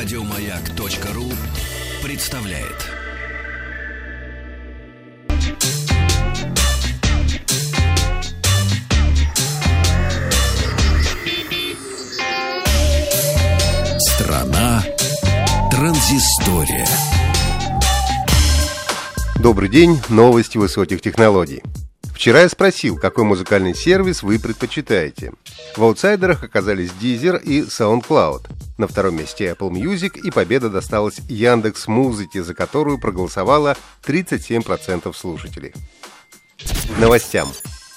Радиомаяк.ру представляет. Страна транзистория. Добрый день, новости высоких технологий. Вчера я спросил, какой музыкальный сервис вы предпочитаете. В аутсайдерах оказались Deezer и SoundCloud. На втором месте Apple Music и победа досталась Яндекс Музыке, за которую проголосовало 37% слушателей. Новостям.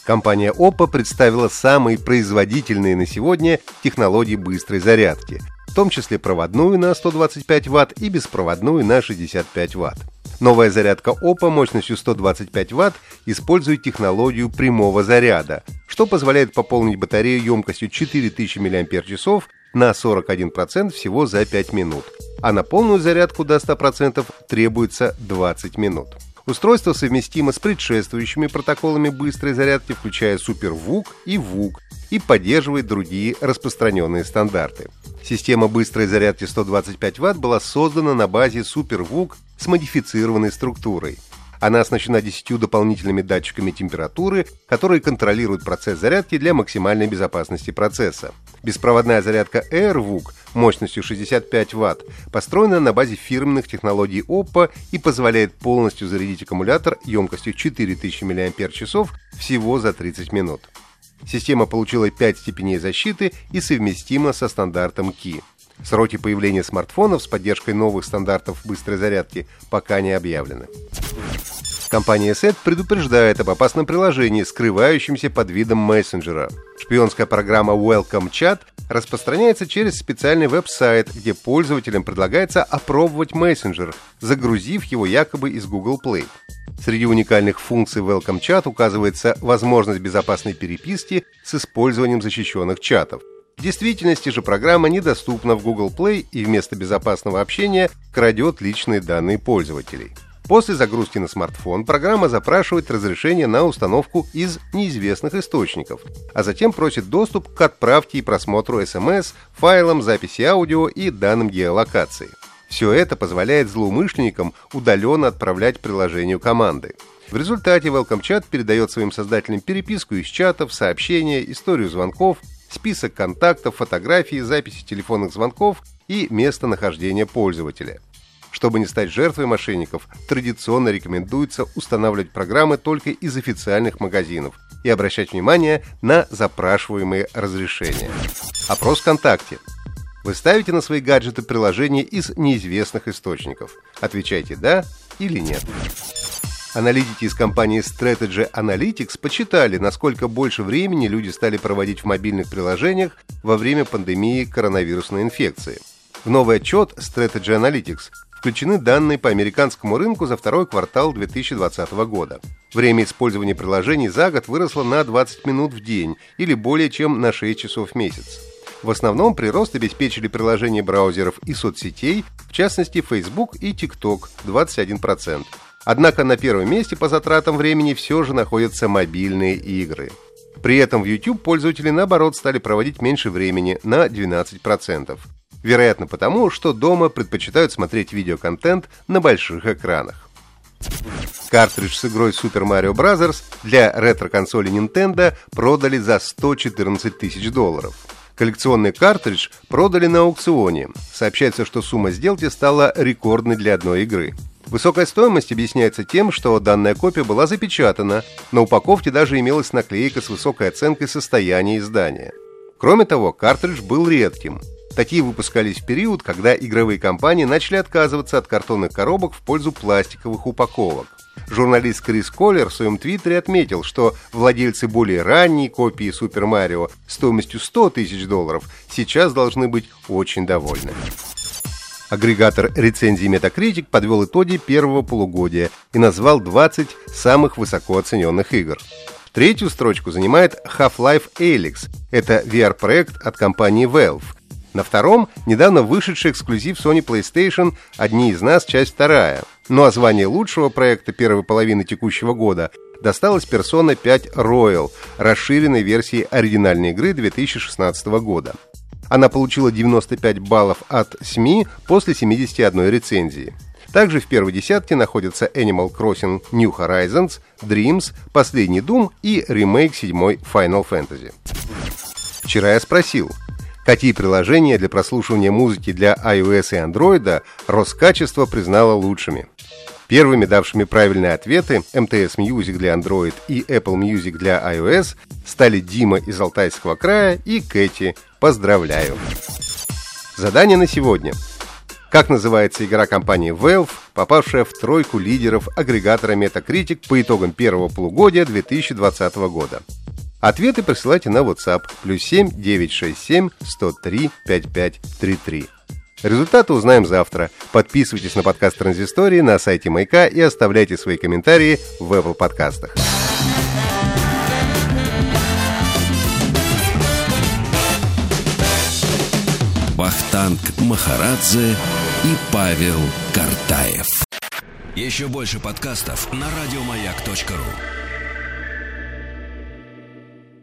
Компания Oppo представила самые производительные на сегодня технологии быстрой зарядки, в том числе проводную на 125 Вт и беспроводную на 65 Вт. Новая зарядка Oppo мощностью 125 Вт использует технологию прямого заряда, что позволяет пополнить батарею емкостью 4000 мАч на 41% всего за 5 минут, а на полную зарядку до 100% требуется 20 минут. Устройство совместимо с предшествующими протоколами быстрой зарядки, включая SuperVOOC и VOOC, и поддерживает другие распространенные стандарты. Система быстрой зарядки 125 Вт была создана на базе SuperVOOC с модифицированной структурой. Она оснащена 10 дополнительными датчиками температуры, которые контролируют процесс зарядки для максимальной безопасности процесса. Беспроводная зарядка AirVOOC мощностью 65 Вт построена на базе фирменных технологий Oppo и позволяет полностью зарядить аккумулятор емкостью 4000 мАч всего за 30 минут. Система получила 5 степеней защиты и совместима со стандартом Qi. Сроки появления смартфонов с поддержкой новых стандартов быстрой зарядки пока не объявлены. Компания SET предупреждает об опасном приложении, скрывающемся под видом мессенджера. Шпионская программа Welcome Chat распространяется через специальный веб-сайт, где пользователям предлагается опробовать мессенджер, загрузив его якобы из Google Play. Среди уникальных функций Welcome Chat указывается возможность безопасной переписки с использованием защищенных чатов. В действительности же программа недоступна в Google Play и вместо безопасного общения крадет личные данные пользователей. После загрузки на смартфон программа запрашивает разрешение на установку из неизвестных источников, а затем просит доступ к отправке и просмотру смс, файлам, записи аудио и данным геолокации. Все это позволяет злоумышленникам удаленно отправлять приложению команды. В результате Welcome Chat передает своим создателям переписку из чатов, сообщения, историю звонков, список контактов, фотографии, записи телефонных звонков и местонахождение пользователя – чтобы не стать жертвой мошенников, традиционно рекомендуется устанавливать программы только из официальных магазинов и обращать внимание на запрашиваемые разрешения. Опрос ВКонтакте. Вы ставите на свои гаджеты приложения из неизвестных источников. Отвечайте «да» или «нет». Аналитики из компании Strategy Analytics почитали, насколько больше времени люди стали проводить в мобильных приложениях во время пандемии коронавирусной инфекции. В новый отчет Strategy Analytics включены данные по американскому рынку за второй квартал 2020 года. Время использования приложений за год выросло на 20 минут в день или более чем на 6 часов в месяц. В основном прирост обеспечили приложения браузеров и соцсетей, в частности Facebook и TikTok 21%. Однако на первом месте по затратам времени все же находятся мобильные игры. При этом в YouTube пользователи наоборот стали проводить меньше времени на 12%. Вероятно потому, что дома предпочитают смотреть видеоконтент на больших экранах. Картридж с игрой Super Mario Bros. для ретро-консоли Nintendo продали за 114 тысяч долларов. Коллекционный картридж продали на аукционе. Сообщается, что сумма сделки стала рекордной для одной игры. Высокая стоимость объясняется тем, что данная копия была запечатана, на упаковке даже имелась наклейка с высокой оценкой состояния издания. Кроме того, картридж был редким. Такие выпускались в период, когда игровые компании начали отказываться от картонных коробок в пользу пластиковых упаковок. Журналист Крис Коллер в своем твиттере отметил, что владельцы более ранней копии Super Mario стоимостью 100 тысяч долларов сейчас должны быть очень довольны. Агрегатор рецензий Metacritic подвел итоги первого полугодия и назвал 20 самых высоко оцененных игр. Третью строчку занимает Half-Life Alyx. Это VR-проект от компании Valve – на втором – недавно вышедший эксклюзив Sony PlayStation «Одни из нас. Часть вторая». Ну а звание лучшего проекта первой половины текущего года досталось Persona 5 Royal, расширенной версии оригинальной игры 2016 года. Она получила 95 баллов от СМИ после 71 рецензии. Также в первой десятке находятся Animal Crossing New Horizons, Dreams, Последний Doom и ремейк седьмой Final Fantasy. Вчера я спросил, какие приложения для прослушивания музыки для iOS и Android Роскачество признало лучшими. Первыми давшими правильные ответы MTS Music для Android и Apple Music для iOS стали Дима из Алтайского края и Кэти. Поздравляю! Задание на сегодня. Как называется игра компании Valve, попавшая в тройку лидеров агрегатора Metacritic по итогам первого полугодия 2020 года? Ответы присылайте на WhatsApp плюс 7 967 103 5533. Результаты узнаем завтра. Подписывайтесь на подкаст Транзистории на сайте Майка и оставляйте свои комментарии в Apple подкастах. Вахтанг Махарадзе и Павел Картаев. Еще больше подкастов на радиомаяк.ру